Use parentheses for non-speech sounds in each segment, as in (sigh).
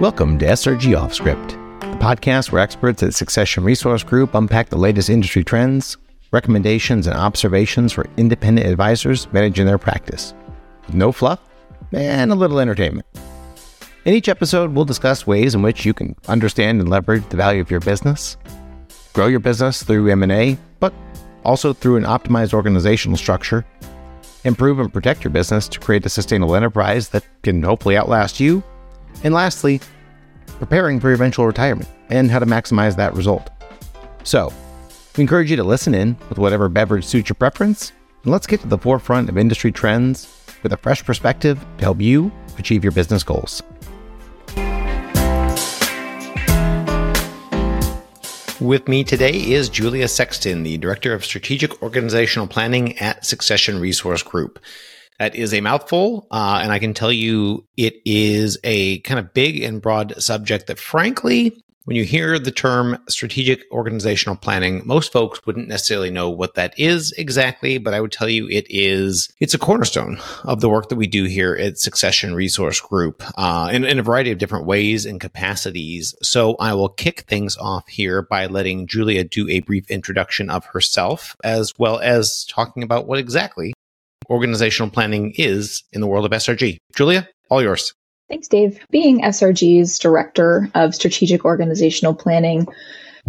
Welcome to SRG Off Script, the podcast where experts at Succession Resource Group unpack the latest industry trends, recommendations, and observations for independent advisors managing their practice. With no fluff and a little entertainment. In each episode, we'll discuss ways in which you can understand and leverage the value of your business, grow your business through M&A, but also through an optimized organizational structure, improve and protect your business to create a sustainable enterprise that can hopefully outlast you and lastly, preparing for eventual retirement and how to maximize that result. So, we encourage you to listen in with whatever beverage suits your preference, and let's get to the forefront of industry trends with a fresh perspective to help you achieve your business goals. With me today is Julia Sexton, the Director of Strategic Organizational Planning at Succession Resource Group. That is a mouthful. Uh, and I can tell you it is a kind of big and broad subject that, frankly, when you hear the term strategic organizational planning, most folks wouldn't necessarily know what that is exactly, but I would tell you it is, it's a cornerstone of the work that we do here at Succession Resource Group uh, in, in a variety of different ways and capacities. So I will kick things off here by letting Julia do a brief introduction of herself, as well as talking about what exactly organizational planning is in the world of SRG. Julia, all yours. Thanks, Dave. Being SRG's Director of Strategic Organizational Planning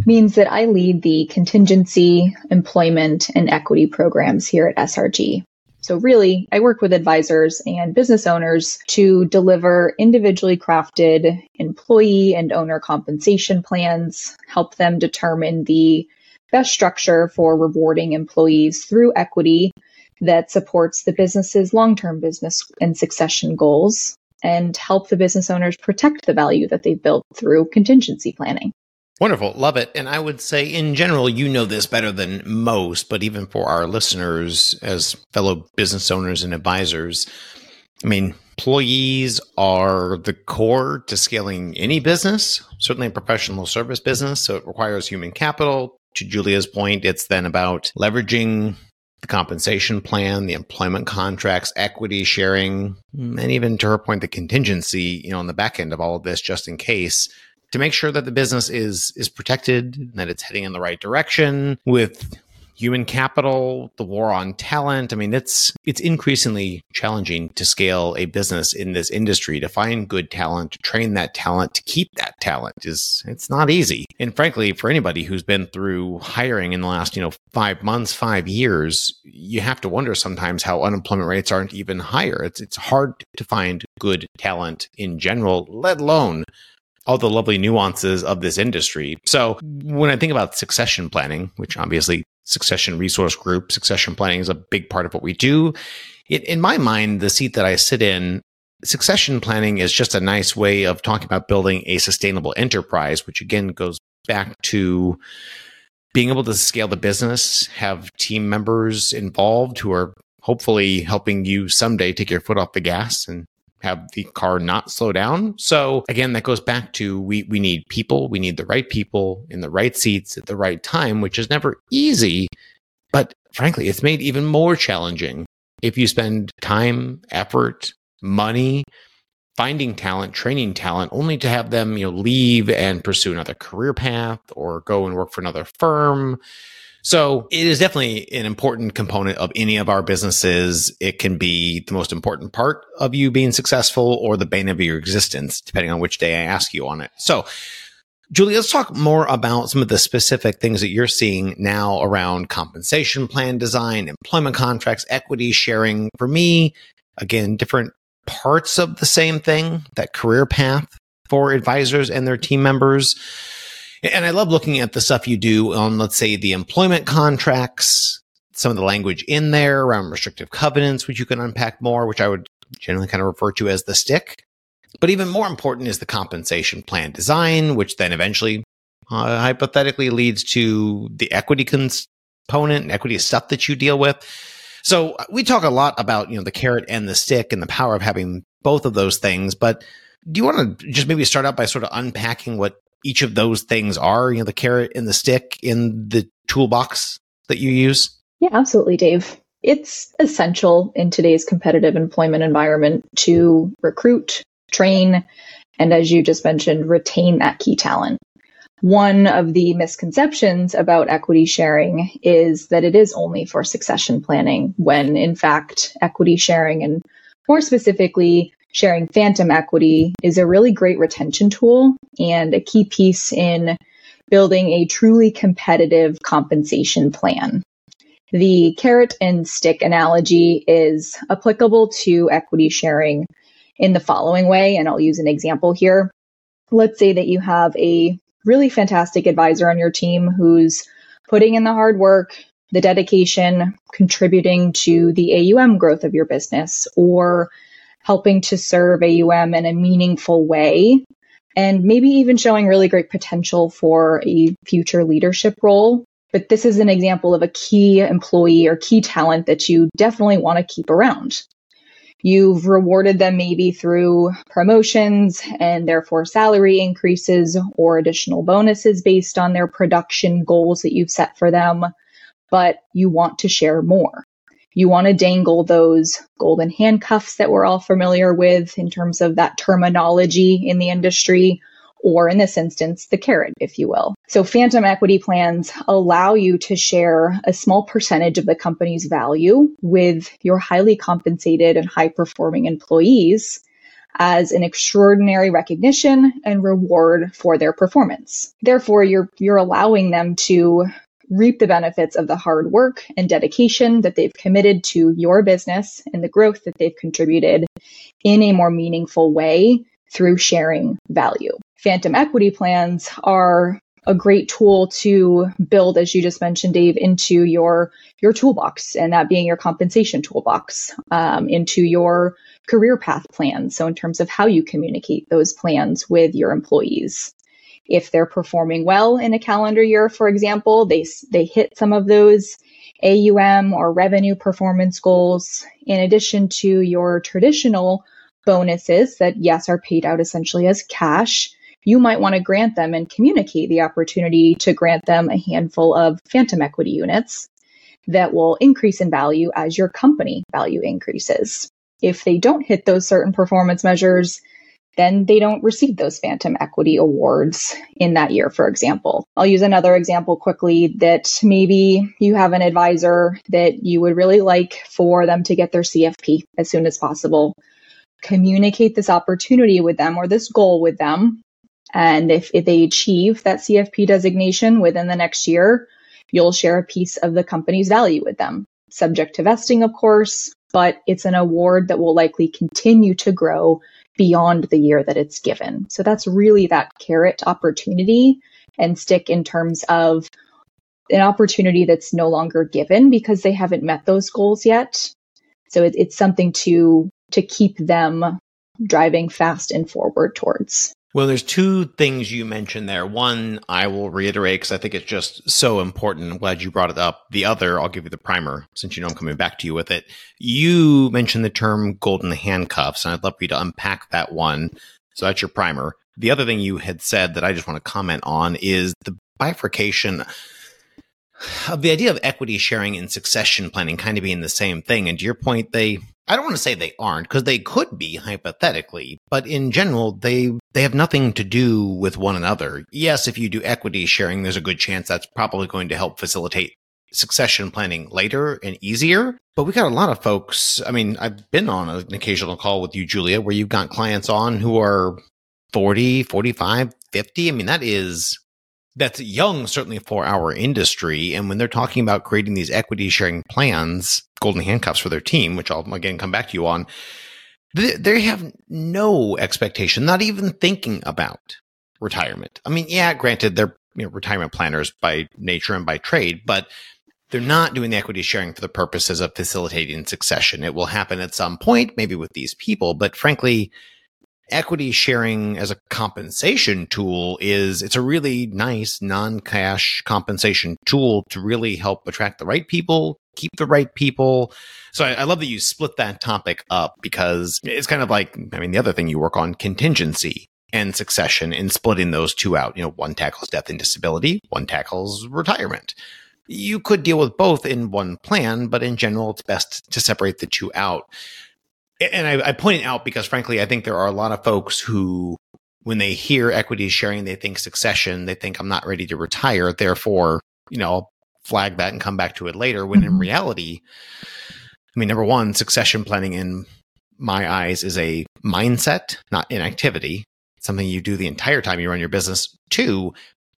means that I lead the contingency, employment, and equity programs here at SRG. So, really, I work with advisors and business owners to deliver individually crafted employee and owner compensation plans, help them determine the best structure for rewarding employees through equity that supports the business's long term business and succession goals and help the business owners protect the value that they've built through contingency planning. Wonderful. Love it. And I would say, in general, you know this better than most, but even for our listeners as fellow business owners and advisors, I mean, employees are the core to scaling any business, certainly a professional service business. So it requires human capital. To Julia's point, it's then about leveraging the compensation plan, the employment contracts, equity sharing, and even to her point, the contingency, you know, on the back end of all of this, just in case, to make sure that the business is is protected, and that it's heading in the right direction with human capital, the war on talent. I mean, it's it's increasingly challenging to scale a business in this industry to find good talent, to train that talent, to keep that talent is it's not easy. And frankly, for anybody who's been through hiring in the last, you know, 5 months, 5 years, you have to wonder sometimes how unemployment rates aren't even higher. It's it's hard to find good talent in general, let alone all the lovely nuances of this industry. So when I think about succession planning, which obviously succession resource group. Succession planning is a big part of what we do. It, in my mind, the seat that I sit in, succession planning is just a nice way of talking about building a sustainable enterprise, which again goes back to being able to scale the business, have team members involved who are hopefully helping you someday take your foot off the gas and have the car not slow down. So again, that goes back to we we need people, we need the right people in the right seats at the right time, which is never easy, but frankly, it's made even more challenging if you spend time, effort, money finding talent, training talent only to have them, you know, leave and pursue another career path or go and work for another firm so it is definitely an important component of any of our businesses. It can be the most important part of you being successful or the bane of your existence, depending on which day I ask you on it. So Julie, let's talk more about some of the specific things that you're seeing now around compensation plan design, employment contracts, equity sharing. For me, again, different parts of the same thing, that career path for advisors and their team members. And I love looking at the stuff you do on, let's say, the employment contracts, some of the language in there around restrictive covenants, which you can unpack more, which I would generally kind of refer to as the stick. But even more important is the compensation plan design, which then eventually uh, hypothetically leads to the equity component and equity stuff that you deal with. So uh, we talk a lot about, you know, the carrot and the stick and the power of having both of those things. But do you want to just maybe start out by sort of unpacking what each of those things are, you know, the carrot and the stick in the toolbox that you use? Yeah, absolutely, Dave. It's essential in today's competitive employment environment to recruit, train, and as you just mentioned, retain that key talent. One of the misconceptions about equity sharing is that it is only for succession planning, when in fact, equity sharing and more specifically, sharing phantom equity is a really great retention tool and a key piece in building a truly competitive compensation plan. The carrot and stick analogy is applicable to equity sharing in the following way, and I'll use an example here. Let's say that you have a really fantastic advisor on your team who's putting in the hard work, the dedication, contributing to the AUM growth of your business, or helping to serve AUM in a meaningful way, and maybe even showing really great potential for a future leadership role. But this is an example of a key employee or key talent that you definitely want to keep around. You've rewarded them maybe through promotions and therefore salary increases or additional bonuses based on their production goals that you've set for them, but you want to share more. You want to dangle those golden handcuffs that we're all familiar with in terms of that terminology in the industry or in this instance, the carrot, if you will. So phantom equity plans allow you to share a small percentage of the company's value with your highly compensated and high performing employees as an extraordinary recognition and reward for their performance. Therefore, you're, you're allowing them to reap the benefits of the hard work and dedication that they've committed to your business and the growth that they've contributed in a more meaningful way through sharing value phantom equity plans are a great tool to build, as you just mentioned, Dave, into your your toolbox, and that being your compensation toolbox, um, into your career path plans. So, in terms of how you communicate those plans with your employees, if they're performing well in a calendar year, for example, they they hit some of those AUM or revenue performance goals, in addition to your traditional bonuses that yes are paid out essentially as cash you might want to grant them and communicate the opportunity to grant them a handful of phantom equity units that will increase in value as your company value increases. If they don't hit those certain performance measures, then they don't receive those phantom equity awards in that year, for example. I'll use another example quickly that maybe you have an advisor that you would really like for them to get their CFP as soon as possible. Communicate this opportunity with them or this goal with them and if, if they achieve that CFP designation within the next year, you'll share a piece of the company's value with them, subject to vesting, of course, but it's an award that will likely continue to grow beyond the year that it's given. So that's really that carrot opportunity and stick in terms of an opportunity that's no longer given because they haven't met those goals yet. So it, it's something to to keep them driving fast and forward towards. Well, there's two things you mentioned there. One, I will reiterate because I think it's just so important. I'm glad you brought it up. The other, I'll give you the primer since you know I'm coming back to you with it. You mentioned the term golden handcuffs, and I'd love for you to unpack that one. So that's your primer. The other thing you had said that I just want to comment on is the bifurcation of the idea of equity sharing and succession planning kind of being the same thing. And to your point, they I don't want to say they aren't because they could be hypothetically, but in general, they they have nothing to do with one another. Yes, if you do equity sharing, there's a good chance that's probably going to help facilitate succession planning later and easier. But we got a lot of folks. I mean, I've been on an occasional call with you, Julia, where you've got clients on who are 40, 45, 50. I mean, that is that's young, certainly for our industry. And when they're talking about creating these equity sharing plans, golden handcuffs for their team, which I'll again come back to you on, they, they have no expectation, not even thinking about retirement. I mean, yeah, granted, they're you know, retirement planners by nature and by trade, but they're not doing the equity sharing for the purposes of facilitating succession. It will happen at some point, maybe with these people, but frankly, equity sharing as a compensation tool is it's a really nice non-cash compensation tool to really help attract the right people keep the right people. So I, I, love that you split that topic up because it's kind of like i mean the other thing you work on contingency and succession and splitting those two out. You know one tackles death and disability one tackles retirement. You could deal with both in one plan but in general it's best to separate the two out and I, I point it out because frankly, I think there are a lot of folks who when they hear equity sharing, they think succession, they think I'm not ready to retire. Therefore, you know, I'll flag that and come back to it later. When mm-hmm. in reality, I mean, number one, succession planning in my eyes is a mindset, not an activity, something you do the entire time you run your business. Two,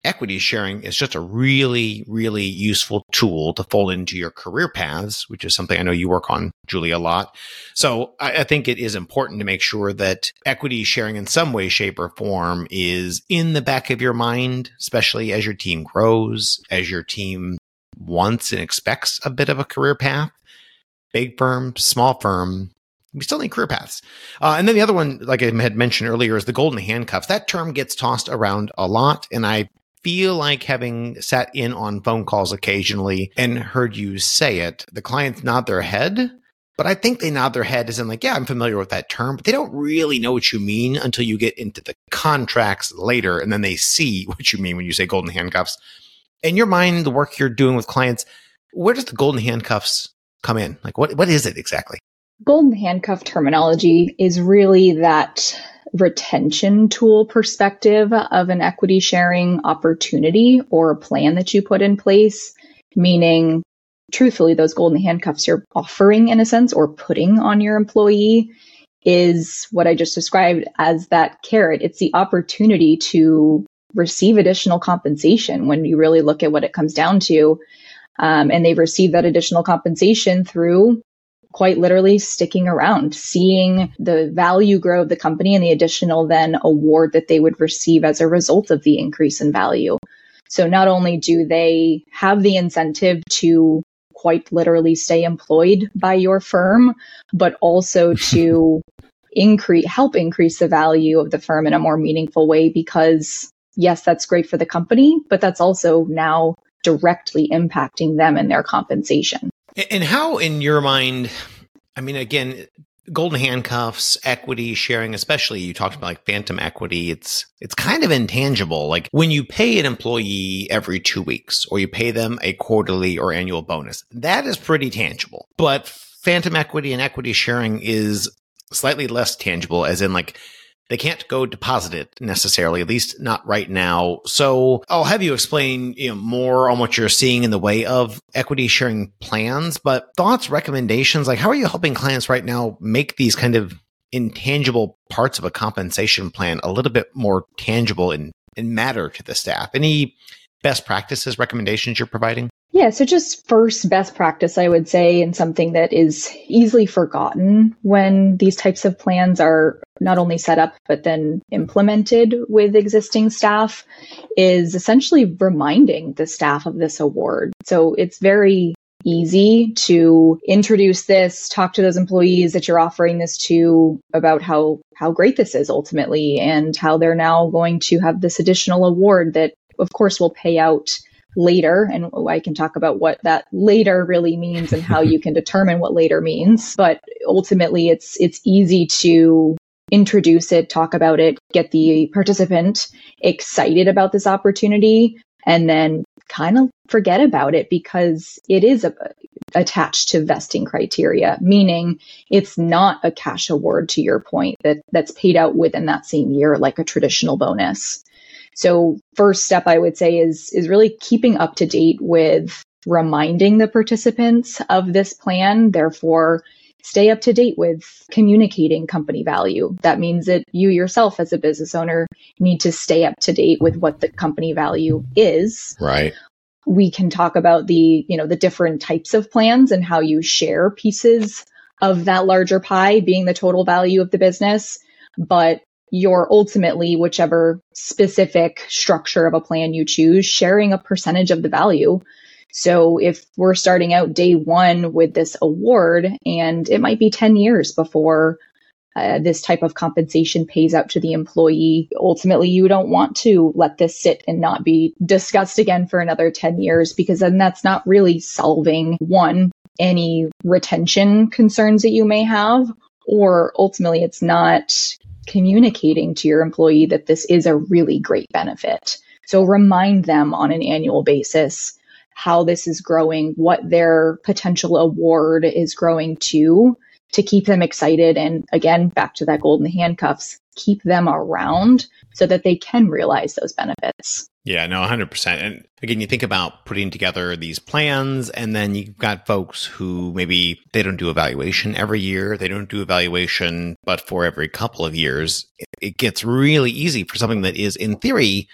equity sharing is just a really, really useful tool to fold into your career paths, which is something I know you work on, Julie, a lot. So I, I, think it is important to make sure that equity sharing in some way, shape, or form is in the back of your mind, especially as your team grows, as your team wants and expects a bit of a career path. Big firm, small firm, we still need career paths. Uh, and then the other one, like I had mentioned earlier, is the golden handcuffs. That term gets tossed around a lot. And I feel like having sat in on phone calls occasionally and heard you say it, the clients nod their head. But I think they nod their head as in like, yeah, I'm familiar with that term, but they don't really know what you mean until you get into the contracts later. And then they see (laughs) what you mean when you say golden handcuffs. In your mind, the work you're doing with clients, where does the golden handcuffs come in? Like, what, what is it exactly? Golden handcuff terminology is really that retention tool perspective of an equity sharing opportunity or plan that you put in place, meaning truthfully, those golden handcuffs you're offering in a sense or putting on your employee is what I just described as that carrot. It's the opportunity to receive additional compensation when you really look at what it comes down to. Um, and they receive that additional compensation through quite literally sticking around, seeing the value grow of the company and the additional then award that they would receive as a result of the increase in value. So not only do they have the incentive to quite literally stay employed by your firm, but also (laughs) to increase, help increase the value of the firm in a more meaningful way because yes, that's great for the company, but that's also now directly impacting them and their compensation. And how, in your mind, I mean, again, golden handcuffs, equity sharing, especially you talked about like phantom equity. It's it's kind of intangible. Like when you pay an employee every two weeks, or you pay them a quarterly or annual bonus, that is pretty tangible. But phantom equity and equity sharing is slightly less tangible, as in like they can't go deposit it necessarily, at least not right now. So I'll have you explain you know, more on what you're seeing in the way of equity sharing plans, but thoughts, recommendations, like how are you helping clients right now make these kind of intangible parts of a compensation plan a little bit more tangible and, and matter to the staff? Any best practices, recommendations you're providing? Yeah, so just first best practice, I would say, and something that is easily forgotten when these types of plans are not only set up, but then implemented with existing staff is essentially reminding the staff of this award. So it's very easy to introduce this, talk to those employees that you're offering this to about how, how great this is ultimately and how they're now going to have this additional award that of course will pay out later. And I can talk about what that later really means and how you can determine what later means. But ultimately it's it's easy to introduce it talk about it get the participant excited about this opportunity and then kind of forget about it because it is a, attached to vesting criteria meaning it's not a cash award to your point that that's paid out within that same year like a traditional bonus so first step I would say is, is really keeping up to date with reminding the participants of this plan. Therefore, stay up to date with communicating company value. That means that you yourself as a business owner need to stay up to date with what the company value is. Right. We can talk about the, you know, the different types of plans and how you share pieces of that larger pie being the total value of the business. But you're ultimately, whichever specific structure of a plan you choose, sharing a percentage of the value. So if we're starting out day one with this award, and it might be 10 years before uh, this type of compensation pays out to the employee, ultimately you don't want to let this sit and not be discussed again for another 10 years because then that's not really solving one, any retention concerns that you may have, or ultimately it's not communicating to your employee that this is a really great benefit. So remind them on an annual basis how this is growing, what their potential award is growing to, to keep them excited. And again, back to that golden handcuffs, keep them around so that they can realize those benefits. Yeah, no, 100%. And again, you think about putting together these plans, and then you've got folks who maybe they don't do evaluation every year. They don't do evaluation, but for every couple of years, it gets really easy for something that is, in theory,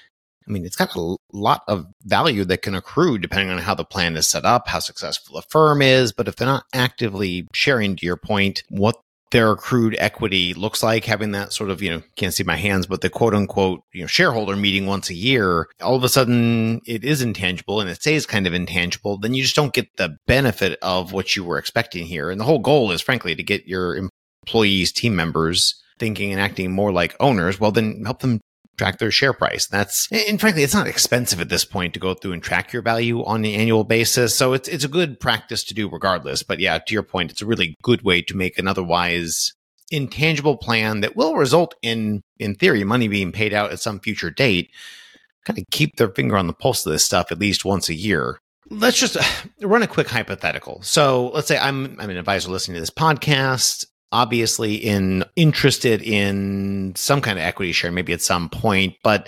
I mean, it's got a lot of value that can accrue depending on how the plan is set up, how successful the firm is. But if they're not actively sharing, to your point, what their accrued equity looks like having that sort of, you know, can't see my hands, but the quote unquote, you know, shareholder meeting once a year, all of a sudden it is intangible and it stays kind of intangible, then you just don't get the benefit of what you were expecting here. And the whole goal is frankly to get your employees, team members thinking and acting more like owners. Well, then help them track their share price. That's and frankly, it's not expensive at this point to go through and track your value on an annual basis. So it's it's a good practice to do regardless. But yeah, to your point, it's a really good way to make an otherwise intangible plan that will result in in theory money being paid out at some future date. Kind of keep their finger on the pulse of this stuff at least once a year. Let's just (sighs) run a quick hypothetical. So let's say I'm I'm an advisor listening to this podcast obviously in interested in some kind of equity share, maybe at some point, but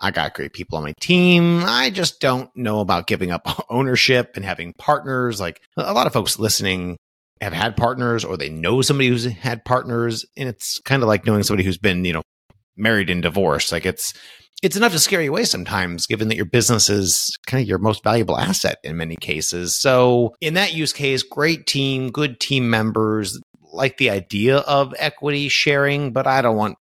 I got great people on my team. I just don't know about giving up (laughs) ownership and having partners. Like a lot of folks listening have had partners or they know somebody who's had partners. And it's kind of like knowing somebody who's been, you know, married and divorced. Like it's, it's enough to scare you away sometimes, given that your business is kind of your most valuable asset in many cases. So, in that use case, great team, good team members, like the idea of equity sharing, but I don't want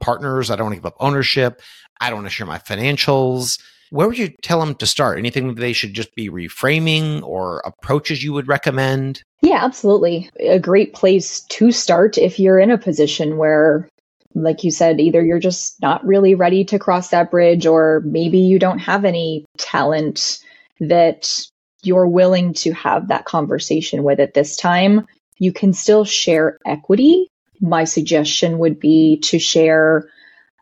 partners. I don't want to give up ownership. I don't want to share my financials. Where would you tell them to start? Anything they should just be reframing or approaches you would recommend? Yeah, absolutely. A great place to start if you're in a position where, like you said, either you're just not really ready to cross that bridge, or maybe you don't have any talent that you're willing to have that conversation with at this time. You can still share equity. My suggestion would be to share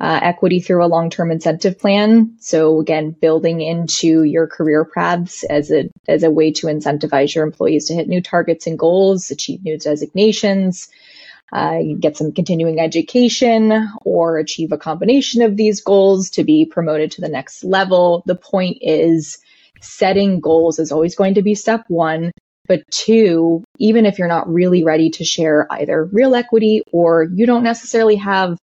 uh, equity through a long term incentive plan. So again, building into your career paths as a as a way to incentivize your employees to hit new targets and goals, achieve new designations, uh, get some continuing education, or achieve a combination of these goals to be promoted to the next level. The point is setting goals is always going to be step one. But two, even if you're not really ready to share either real equity or you don't necessarily have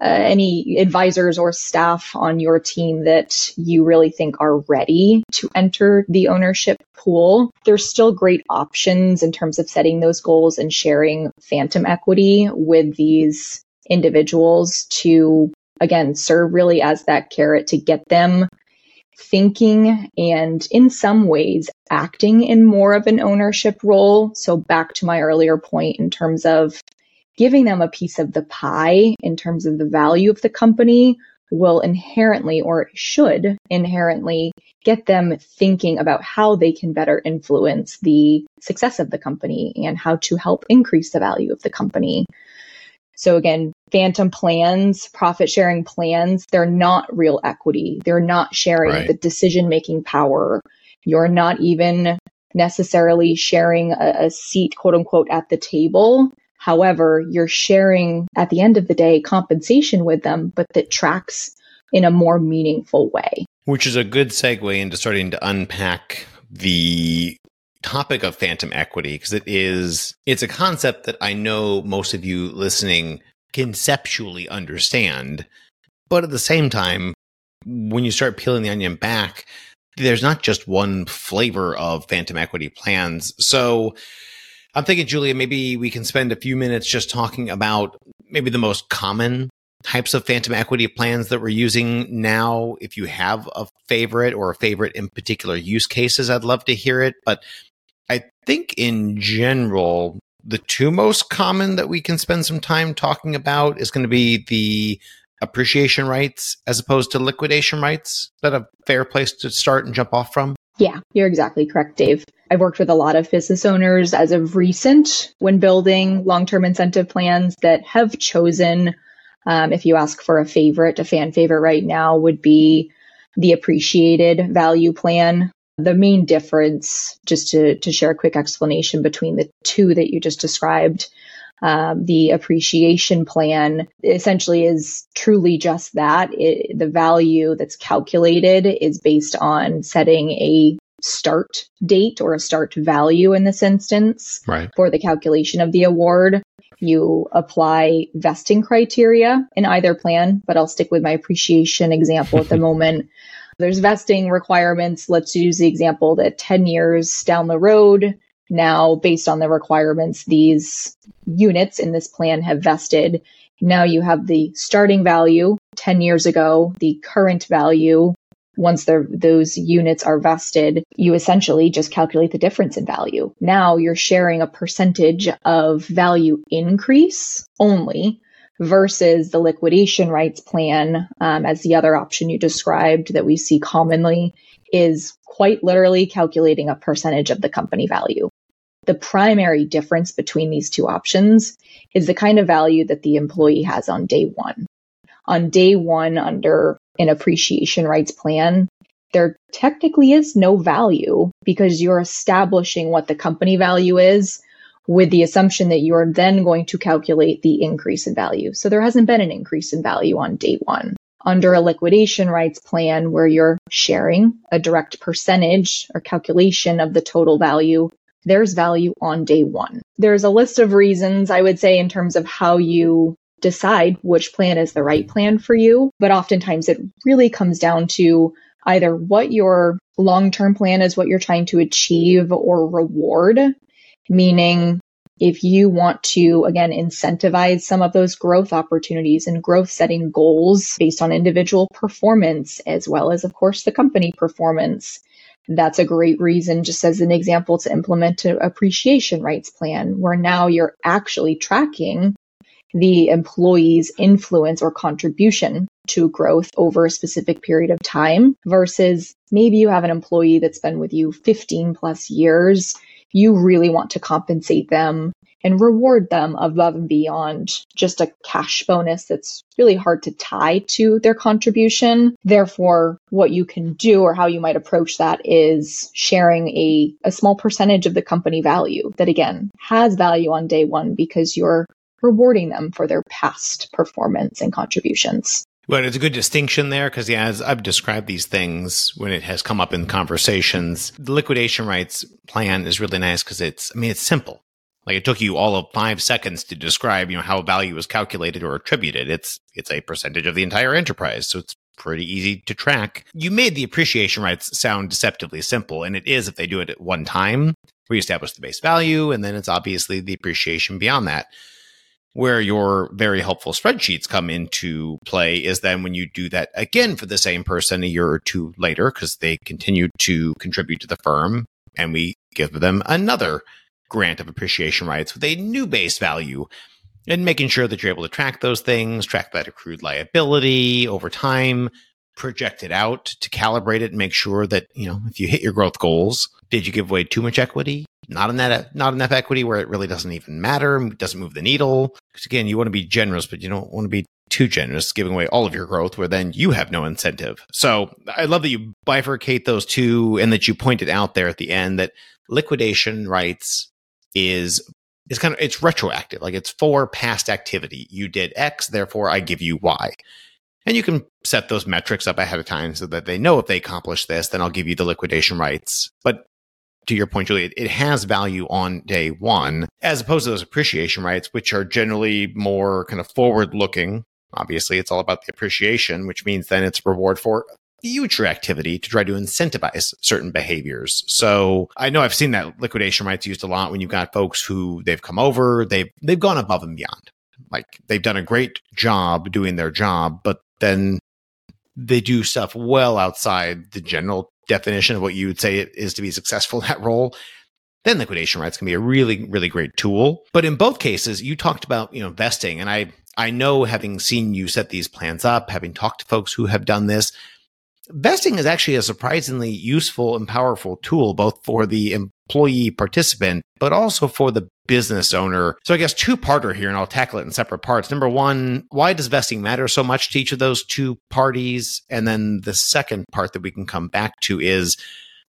uh, any advisors or staff on your team that you really think are ready to enter the ownership pool, there's still great options in terms of setting those goals and sharing phantom equity with these individuals to, again, serve really as that carrot to get them thinking and in some ways acting in more of an ownership role. So back to my earlier point in terms of giving them a piece of the pie in terms of the value of the company will inherently or should inherently get them thinking about how they can better influence the success of the company and how to help increase the value of the company. So again, phantom plans, profit sharing plans, they're not real equity. They're not sharing right. the decision making power. You're not even necessarily sharing a, a seat, quote unquote, at the table. However, you're sharing at the end of the day compensation with them, but that tracks in a more meaningful way. Which is a good segue into starting to unpack the topic of phantom equity because it is it's a concept that I know most of you listening conceptually understand. But at the same time, when you start peeling the onion back, there's not just one flavor of phantom equity plans. So I'm thinking, Julia, maybe we can spend a few minutes just talking about maybe the most common types of phantom equity plans that we're using now. If you have a favorite or a favorite in particular use cases, I'd love to hear it. But I think in general, the two most common that we can spend some time talking about is going to be the appreciation rights as opposed to liquidation rights. Is that a fair place to start and jump off from? Yeah, you're exactly correct, Dave. I've worked with a lot of business owners as of recent when building long term incentive plans that have chosen, um, if you ask for a favorite, a fan favorite right now would be the appreciated value plan the main difference, just to, to share a quick explanation between the two that you just described, Um, the appreciation plan essentially is truly just that. It, the value that's calculated is based on setting a start date or a start value in this instance right. for the calculation of the award. You apply vesting criteria in either plan, but I'll stick with my appreciation example at the (laughs) moment. There's vesting requirements. Let's use the example that 10 years down the road, now based on the requirements, these units in this plan have vested. Now you have the starting value 10 years ago, the current value. Once those units are vested, you essentially just calculate the difference in value. Now you're sharing a percentage of value increase only versus the liquidation rights plan um, as the other option you described that we see commonly is quite literally calculating a percentage of the company value. The primary difference between these two options is the kind of value that the employee has on day one. On day one, under an appreciation rights plan, there technically is no value because you're establishing what the company value is with the assumption that you're then going to calculate the increase in value. So there hasn't been an increase in value on day one. Under a liquidation rights plan where you're sharing a direct percentage or calculation of the total value, there's value on day one. There's a list of reasons I would say in terms of how you decide which plan is the right plan for you, but oftentimes it really comes down to either what your long term plan is, what you're trying to achieve or reward, meaning if you want to, again, incentivize some of those growth opportunities and growth setting goals based on individual performance, as well as, of course, the company performance, that's a great reason, just as an example, to implement an appreciation rights plan where now you're actually tracking the employee's influence or contribution to growth over a specific period of time versus maybe you have an employee that's been with you 15 plus years you really want to compensate them and reward them above and beyond just a cash bonus that's really hard to tie to their contribution. Therefore, what you can do or how you might approach that is sharing a, a small percentage of the company value that again has value on day one because you're rewarding them for their past performance and contributions. Well, it's a good distinction there because, yeah, as I've described these things when it has come up in conversations, the liquidation rights plan is really nice because it's, I mean, it's simple. Like it took you all of five seconds to describe, you know, how value is calculated or attributed. It's it's a percentage of the entire enterprise, so it's pretty easy to track. You made the appreciation rights sound deceptively simple, and it is if they do it at one time. We establish the base value, and then it's obviously the appreciation beyond that where your very helpful spreadsheets come into play is then when you do that again for the same person a year or two later, because they continue to contribute to the firm and we give them another grant of appreciation rights with a new base value and making sure that you're able to track those things, track that accrued liability over time, project it out to calibrate it and make sure that, you know, if you hit your growth goals, did you give away too much equity? Not enough, not enough equity where it really doesn't even matter, doesn't move the needle. Because again, you want to be generous, but you don't want to be too generous, giving away all of your growth where then you have no incentive. So I love that you bifurcate those two and that you pointed out there at the end that liquidation rights is is kind of it's retroactive. Like it's for past activity. You did X, therefore I give you Y. And you can set those metrics up ahead of time so that they know if they accomplish this, then I'll give you the liquidation rights. But to your point, Julie, it has value on day one, as opposed to those appreciation rights, which are generally more kind of forward looking. Obviously, it's all about the appreciation, which means then it's reward for future activity to try to incentivize certain behaviors. So I know I've seen that liquidation rights used a lot when you've got folks who they've come over, they've they've gone above and beyond. Like they've done a great job doing their job, but then they do stuff well outside the general definition of what you would say it is to be successful in that role, then liquidation rights can be a really, really great tool. But in both cases, you talked about, you know, vesting. And I I know having seen you set these plans up, having talked to folks who have done this, vesting is actually a surprisingly useful and powerful tool, both for the employee participant, but also for the business owner. So I guess two parter here, and I'll tackle it in separate parts. Number one, why does vesting matter so much to each of those two parties? And then the second part that we can come back to is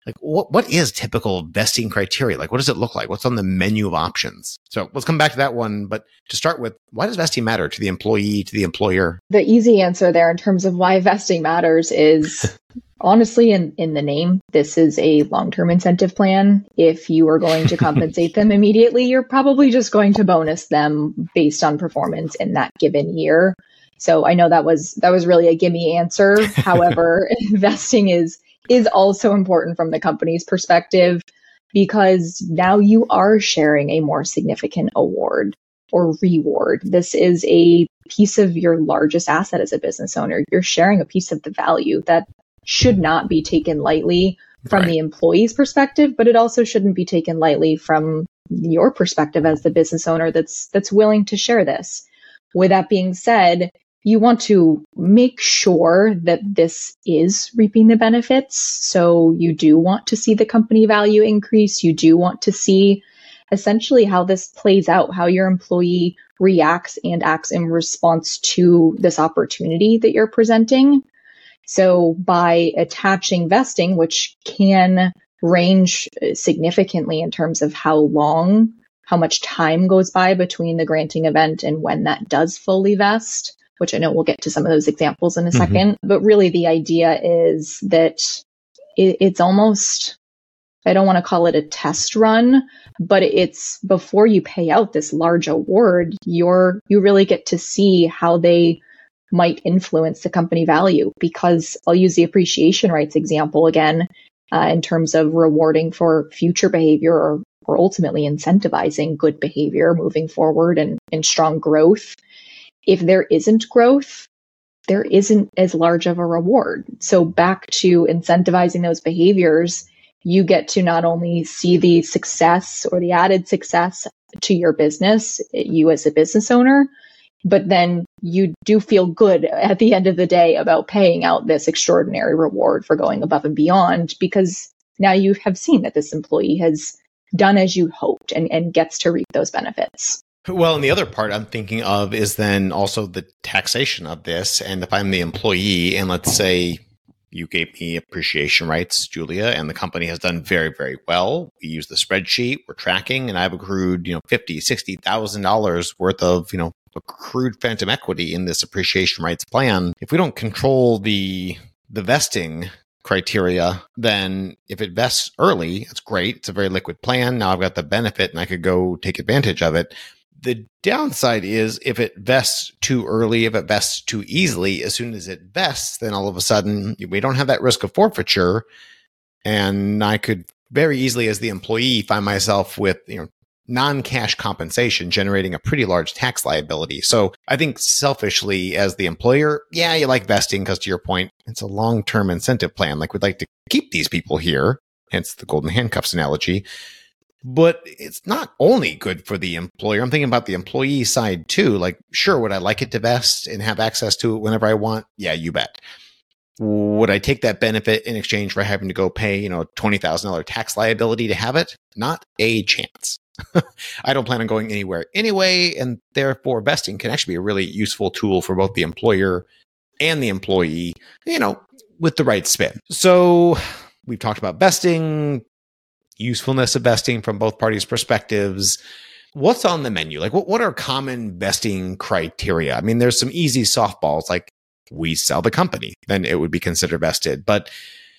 like what what is typical vesting criteria? Like what does it look like? What's on the menu of options? So let's come back to that one. But to start with, why does vesting matter to the employee, to the employer? The easy answer there in terms of why vesting matters is (laughs) honestly in, in the name. This is a long-term incentive plan. If you are going to compensate them (laughs) immediately, you're probably just going to bonus them based on performance in that given year. So I know that was that was really a gimme answer. (laughs) However, investing is is also important from the company's perspective because now you are sharing a more significant award or reward. This is a piece of your largest asset as a business owner. You're sharing a piece of the value that should not be taken lightly from right. the employee's perspective, but it also shouldn't be taken lightly from your perspective as the business owner that's that's willing to share this. With that being said, you want to make sure that this is reaping the benefits. So you do want to see the company value increase. You do want to see essentially how this plays out, how your employee reacts and acts in response to this opportunity that you're presenting. So by attaching vesting, which can range significantly in terms of how long, how much time goes by between the granting event and when that does fully vest, which I know we'll get to some of those examples in a mm-hmm. second. But really, the idea is that it, it's almost, I don't want to call it a test run, but it's before you pay out this large award, you're, you really get to see how they might influence the company value because I'll use the appreciation rights example again uh, in terms of rewarding for future behavior or, or ultimately incentivizing good behavior moving forward and, and strong growth if there isn't growth, there isn't as large of a reward. So back to incentivizing those behaviors, you get to not only see the success or the added success to your business, you as a business owner, but then you do feel good at the end of the day about paying out this extraordinary reward for going above and beyond because now you have seen that this employee has done as you hoped and, and gets to reap those benefits. Well, and the other part I'm thinking of is then also the taxation of this. And if I'm the employee and let's say you gave me appreciation rights, Julia, and the company has done very, very well. We use the spreadsheet, we're tracking, and I've accrued, you know, fifty, sixty thousand dollars worth of, you know, accrued phantom equity in this appreciation rights plan. If we don't control the the vesting criteria, then if it vests early, it's great. It's a very liquid plan. Now I've got the benefit and I could go take advantage of it. The downside is if it vests too early, if it vests too easily, as soon as it vests, then all of a sudden we don't have that risk of forfeiture. And I could very easily, as the employee, find myself with, you know, non-cash compensation generating a pretty large tax liability. So I think selfishly as the employer, yeah, you like vesting because to your point, it's a long-term incentive plan. Like we'd like to keep these people here, hence the golden handcuffs analogy but it's not only good for the employer. I'm thinking about the employee side too. Like, sure, would I like it to vest and have access to it whenever I want? Yeah, you bet. Would I take that benefit in exchange for having to go pay, you know, $20,000 tax liability to have it? Not a chance. (laughs) I don't plan on going anywhere anyway. And therefore, vesting can actually be a really useful tool for both the employer and the employee, you know, with the right spin. So we've talked about vesting, usefulness of vesting from both parties' perspectives. What's on the menu? Like, what, what are common vesting criteria? I mean, there's some easy softballs like we sell the company, then it would be considered vested. But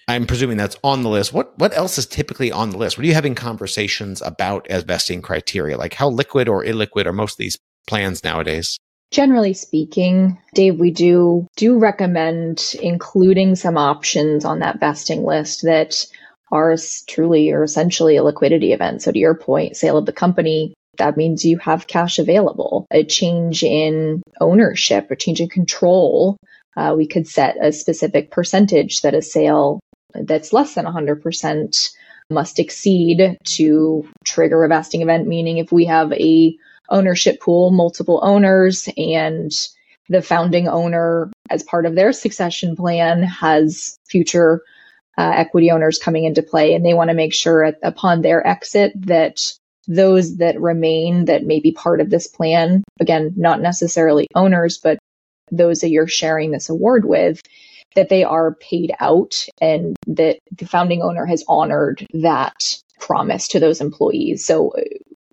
I'm presuming that's on the list. What what else is typically on the list? What are you having conversations about as vesting criteria? Like how liquid or illiquid are most of these plans nowadays? Generally speaking, Dave, we do do recommend including some options on that vesting list that are truly or essentially a liquidity event. So to your point, sale of the company, that means you have cash available. A change in ownership, a change in control. Uh, we could set a specific percentage that a sale that's less than 100% must exceed to trigger a vesting event. Meaning, if we have a ownership pool, multiple owners, and the founding owner, as part of their succession plan, has future uh, equity owners coming into play, and they want to make sure at, upon their exit that those that remain that may be part of this plan, again, not necessarily owners, but those that you're sharing this award with, that they are paid out and that the founding owner has honored that promise to those employees. So uh,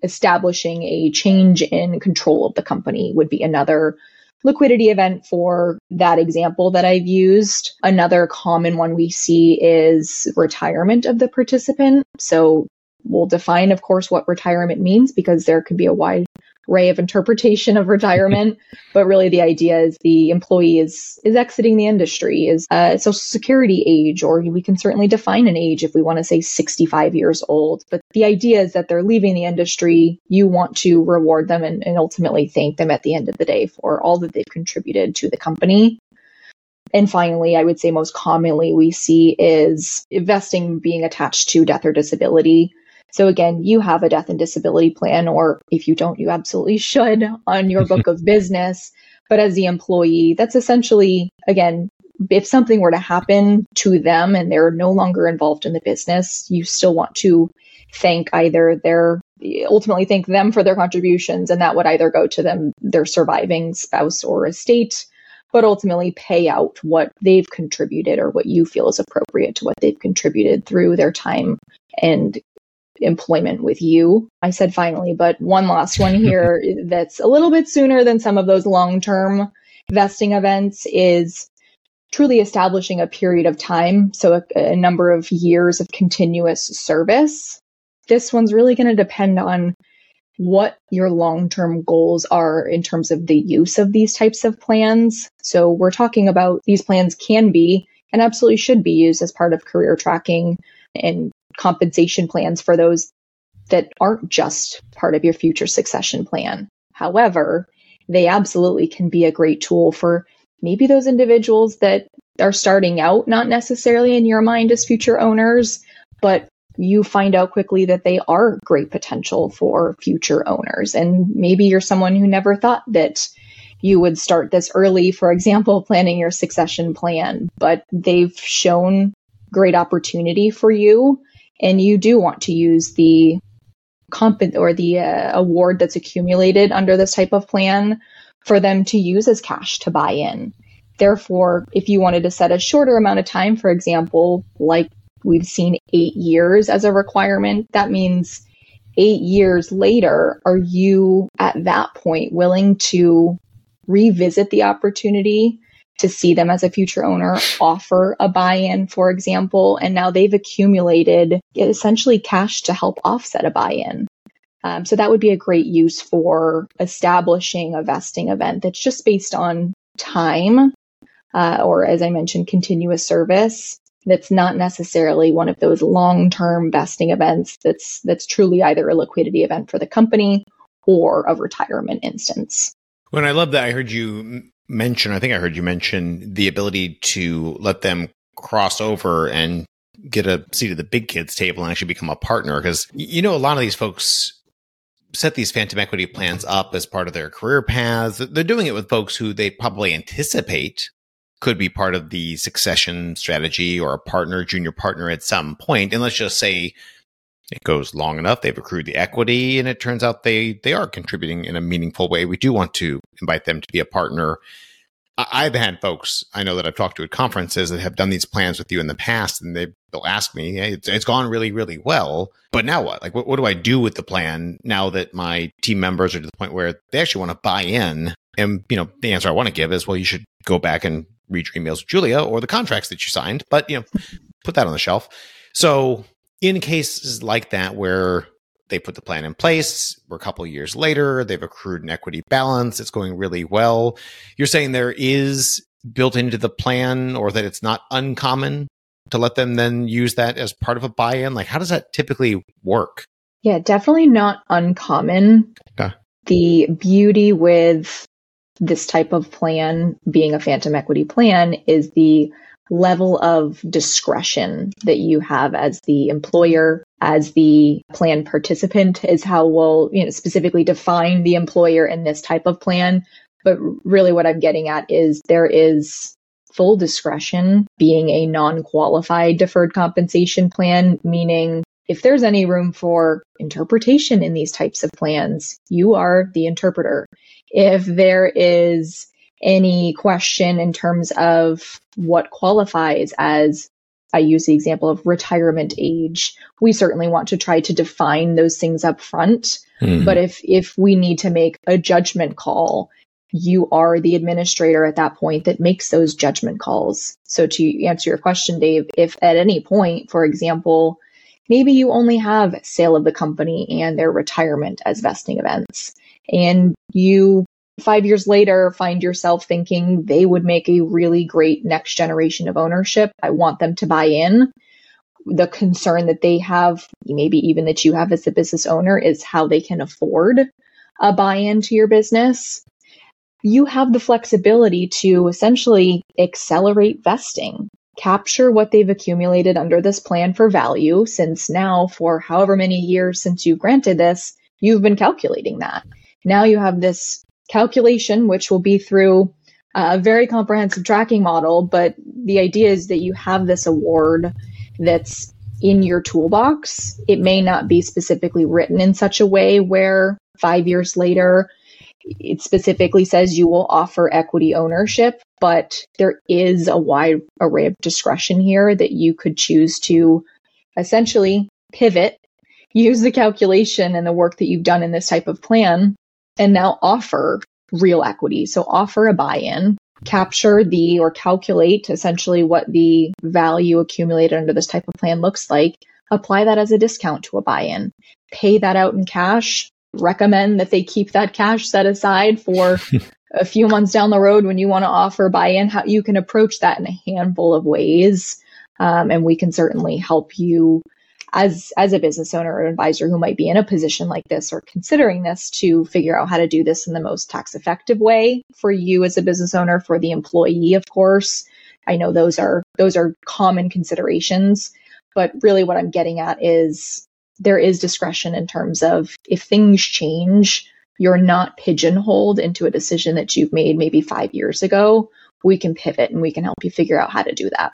establishing a change in control of the company would be another liquidity event for that example that I've used. Another common one we see is retirement of the participant. So we'll define, of course, what retirement means because there could be a wide array of interpretation of retirement. (laughs) but really, the idea is the employee is is exiting the industry, is a social security age, or we can certainly define an age if we want to say 65 years old. But the idea is that they're leaving the industry. You want to reward them and, and ultimately thank them at the end of the day for all that they've contributed to the company. And finally, I would say most commonly we see is investing being attached to death or disability. So again, you have a death and disability plan, or if you don't, you absolutely should on your book of (laughs) business. But as the employee, that's essentially, again, if something were to happen to them and they're no longer involved in the business, you still want to thank either their ultimately thank them for their contributions and that would either go to them their surviving spouse or estate but ultimately pay out what they've contributed or what you feel is appropriate to what they've contributed through their time and employment with you. I said finally, but one last one (laughs) here that's a little bit sooner than some of those long term vesting events is truly establishing a period of time. So a, a number of years of continuous service. This one's really going to depend on what your long term goals are in terms of the use of these types of plans. So we're talking about these plans can be and absolutely should be used as part of career tracking and compensation plans for those that aren't just part of your future succession plan. However, they absolutely can be a great tool for maybe those individuals that are starting out, not necessarily in your mind as future owners, but you find out quickly that they are great potential for future owners. And maybe you're someone who never thought that you would start this early, for example, (laughs) planning your succession plan, but they've shown great opportunity for you and you do want to use the comp or the uh, award that's accumulated under this type of plan for them to use as cash to buy in. Therefore, if you wanted to set a shorter amount of time, for example, like we've seen eight years as a requirement, that means eight years later, are you at that point willing to revisit the opportunity to see them as a future owner offer a buy-in, for example, and now they've accumulated essentially cash to help offset a buy-in. Um, so that would be a great use for establishing a vesting event that's just based on time, uh, or as I mentioned, continuous service. That's not necessarily one of those long-term vesting events. That's that's truly either a liquidity event for the company or a retirement instance. When I love that, I heard you mention, I think I heard you mention the ability to let them cross over and get a seat at the big kids table and actually become a partner. Because, you know, a lot of these folks set these phantom equity plans up as part of their career paths. They're doing it with folks who they probably anticipate could be part of the succession strategy or a partner, junior partner at some point. And let's just say it goes long enough they've accrued the equity and it turns out they they are contributing in a meaningful way. We do want to invite them to be a partner. I've had folks i know that i've talked to at conferences that have done these plans with you in the past and they they'll ask me hey, it's, it's gone really really well but now what? Like what, what do i do with the plan now that my team members are to the point where they actually want to buy in? And you know the answer i want to give is well you should go back and read your emails with julia or the contracts that you signed but you know put that on the shelf. So in cases like that where they put the plan in place, we're a couple years later, they've accrued an equity balance, it's going really well. You're saying there is built into the plan or that it's not uncommon to let them then use that as part of a buy-in? Like how does that typically work? Yeah, definitely not uncommon. Okay. The beauty with this type of plan being a phantom equity plan is the level of discretion that you have as the employer, as the plan participant is how we'll, you know, specifically define the employer in this type of plan. But really what I'm getting at is there is full discretion being a non-qualified deferred compensation plan, meaning if there's any room for interpretation in these types of plans, you are the interpreter. If there is any question in terms of what qualifies as I use the example of retirement age. We certainly want to try to define those things up front. Mm-hmm. But if, if we need to make a judgment call, you are the administrator at that point that makes those judgment calls. So to answer your question, Dave, if at any point, for example, maybe you only have sale of the company and their retirement as vesting events and you five years later find yourself thinking they would make a really great next generation of ownership. I want them to buy in. The concern that they have, maybe even that you have as a business owner, is how they can afford a buy in to your business. You have the flexibility to essentially accelerate vesting, capture what they've accumulated under this plan for value, since now, for however many years since you granted this, you've been calculating that. Now you have this calculation, which will be through a very comprehensive tracking model. But the idea is that you have this award that's in your toolbox. It may not be specifically written in such a way where five years later, it specifically says you will offer equity ownership, but there is a wide array of discretion here that you could choose to essentially pivot, use the calculation and the work that you've done in this type of plan and now offer real equity. So offer a buy-in, capture the or calculate essentially what the value accumulated under this type of plan looks like, apply that as a discount to a buy-in, pay that out in cash, recommend that they keep that cash set aside for (laughs) a few months down the road when you want to offer buy-in, how you can approach that in a handful of ways. Um, and we can certainly help you as as a business owner or advisor who might be in a position like this or considering this to figure out how to do this in the most tax effective way for you as a business owner for the employee of course. I know those are those are common considerations but really what i'm getting at is there is discretion in terms of if things change you're not pigeonholed into a decision that you've made maybe 5 years ago. We can pivot and we can help you figure out how to do that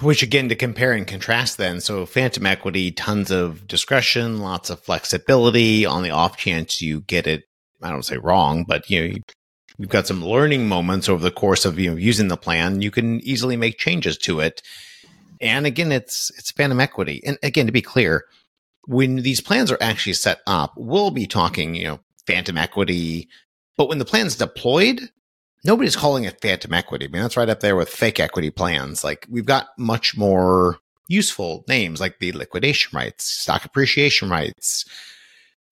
which again, to compare and contrast then. So phantom equity, tons of discretion, lots of flexibility on the off chance you get it, I don't say wrong, but you know, you've got some learning moments over the course of, you know, using the plan. You can easily make changes to it. And again, it's, it's phantom equity. And again, to be clear, when these plans are actually set up, we'll be talking, you know, phantom equity, but when the plan's deployed, nobody's calling it phantom equity. I mean, that's right up there with fake equity plans. Like we've got much more useful names like the liquidation rights, stock appreciation rights.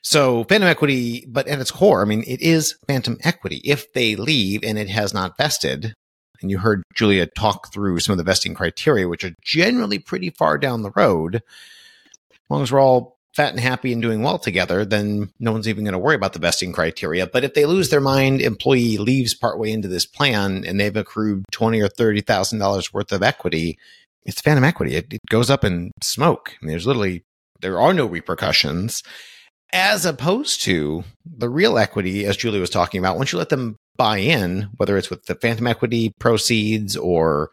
So phantom equity, but at its core, I mean, it is phantom equity. If they leave and it has not vested, and you heard Julia talk through some of the vesting criteria, which are generally pretty far down the road, as long as we're all fat and happy and doing well together, then no one's even going to worry about the vesting criteria. But if they lose their mind, employee leaves partway into this plan and they've accrued twenty or thirty thousand dollars worth of equity, it's phantom equity. It, it goes up in smoke. I mean, there's literally there are no repercussions, as opposed to the real equity, as Julie was talking about. Once you let them buy in, whether it's with the phantom equity proceeds or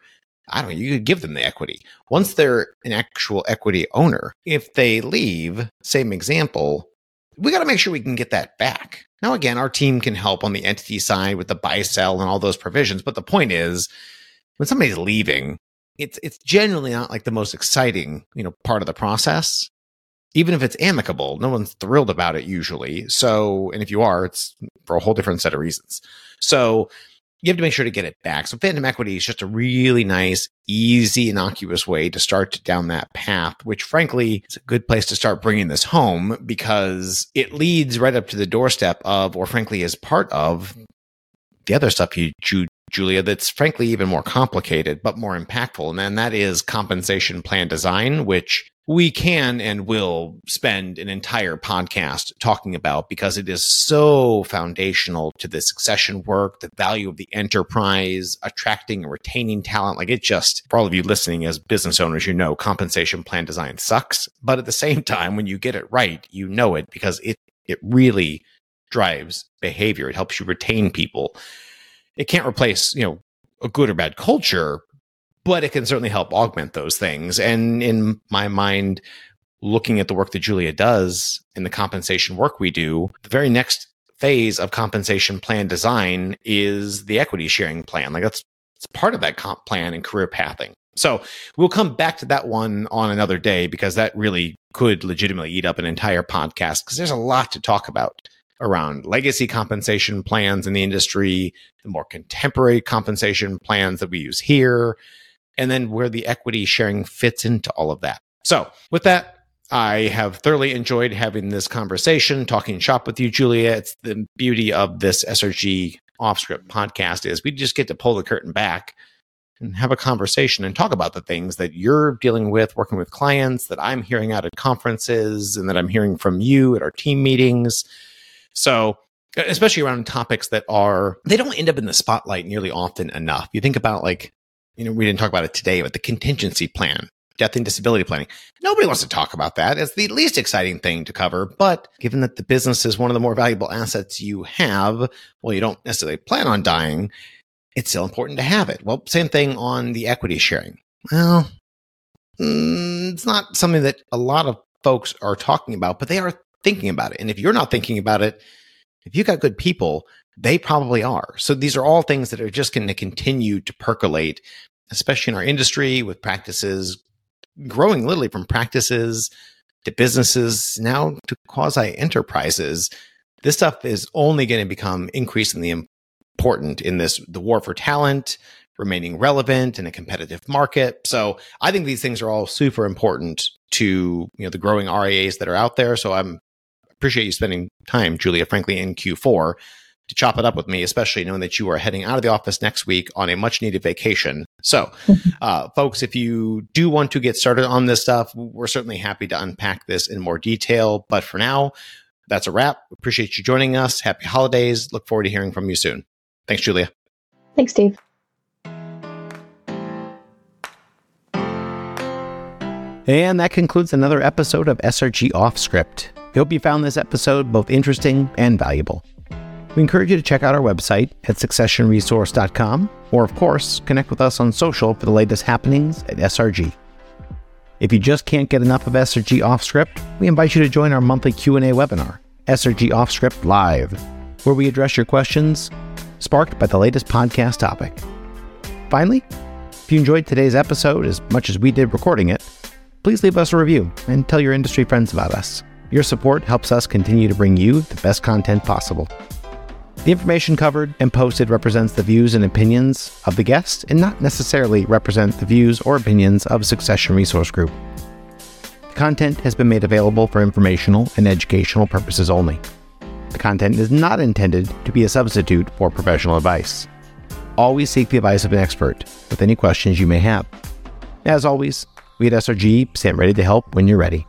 I don't know, you could give them the equity. Once they're an actual equity owner, if they leave, same example, we got to make sure we can get that back. Now, again, our team can help on the entity side with the buy sell and all those provisions. But the point is, when somebody's leaving, it's it's generally not like the most exciting, you know, part of the process. Even if it's amicable, no one's thrilled about it usually. So, and if you are, it's for a whole different set of reasons. So, you have to make sure to get it back. So phantom equity is just a really nice, easy, innocuous way to start down that path, which frankly is a good place to start bringing this home because it leads right up to the doorstep of, or frankly is part of the other stuff you, Julia, that's frankly even more complicated, but more impactful. And then that is compensation plan design, which we can and will spend an entire podcast talking about because it is so foundational to the succession work, the value of the enterprise, attracting and retaining talent. Like it just, for all of you listening as business owners, you know, compensation plan design sucks. But at the same time, when you get it right, you know it because it, it really drives behavior. It helps you retain people. It can't replace, you know, a good or bad culture, but it can certainly help augment those things. And in my mind, looking at the work that Julia does in the compensation work we do, the very next phase of compensation plan design is the equity sharing plan. Like that's it's part of that comp plan and career pathing. So we'll come back to that one on another day because that really could legitimately eat up an entire podcast because there's a lot to talk about around legacy compensation plans in the industry, the more contemporary compensation plans that we use here, and then where the equity sharing fits into all of that. So, with that, I have thoroughly enjoyed having this conversation, talking shop with you, Julia. It's the beauty of this SRG off script podcast is we just get to pull the curtain back and have a conversation and talk about the things that you're dealing with, working with clients that I'm hearing out at conferences and that I'm hearing from you at our team meetings. So, especially around topics that are, they don't end up in the spotlight nearly often enough. You think about like, you know, we didn't talk about it today, but the contingency plan, death and disability planning. Nobody wants to talk about that. It's the least exciting thing to cover. But given that the business is one of the more valuable assets you have, well, you don't necessarily plan on dying it's still important to have it. Well, same thing on the equity sharing. Well, mm, it's not something that a lot of folks are talking about, but they are thinking about it. And if you're not thinking about it, if you got good people, they probably are. So these are all things that are just going to continue to percolate, especially in our industry with practices growing literally from practices to businesses now to quasi enterprises. This stuff is only going to become increasingly important in this the war for talent, remaining relevant in a competitive market. So I think these things are all super important to you know the growing RIAs that are out there. So I'm appreciate you spending time, Julia, frankly, in Q4 to chop it up with me, especially knowing that you are heading out of the office next week on a much needed vacation. So, (laughs) uh, folks, if you do want to get started on this stuff, we're certainly happy to unpack this in more detail. But for now, that's a wrap. Appreciate you joining us. Happy holidays. Look forward to hearing from you soon. Thanks, Julia. Thanks, Dave. And that concludes another episode of SRG Off Script. We hope you found this episode both interesting and valuable. We encourage you to check out our website at successionresource.com or of course, connect with us on social for the latest happenings at SRG. If you just can't get enough of SRG Off Script, we invite you to join our monthly Q&A webinar, SRG Off Script Live, where we address your questions sparked by the latest podcast topic. Finally, if you enjoyed today's episode as much as we did recording it, please leave us a review and tell your industry friends about us. Your support helps us continue to bring you the best content possible. The information covered and posted represents the views and opinions of the guest and not necessarily represent the views or opinions of Succession Resource Group. The content has been made available for informational and educational purposes only. The content is not intended to be a substitute for professional advice. Always seek the advice of an expert with any questions you may have. As always, we at SRG stand ready to help when you're ready.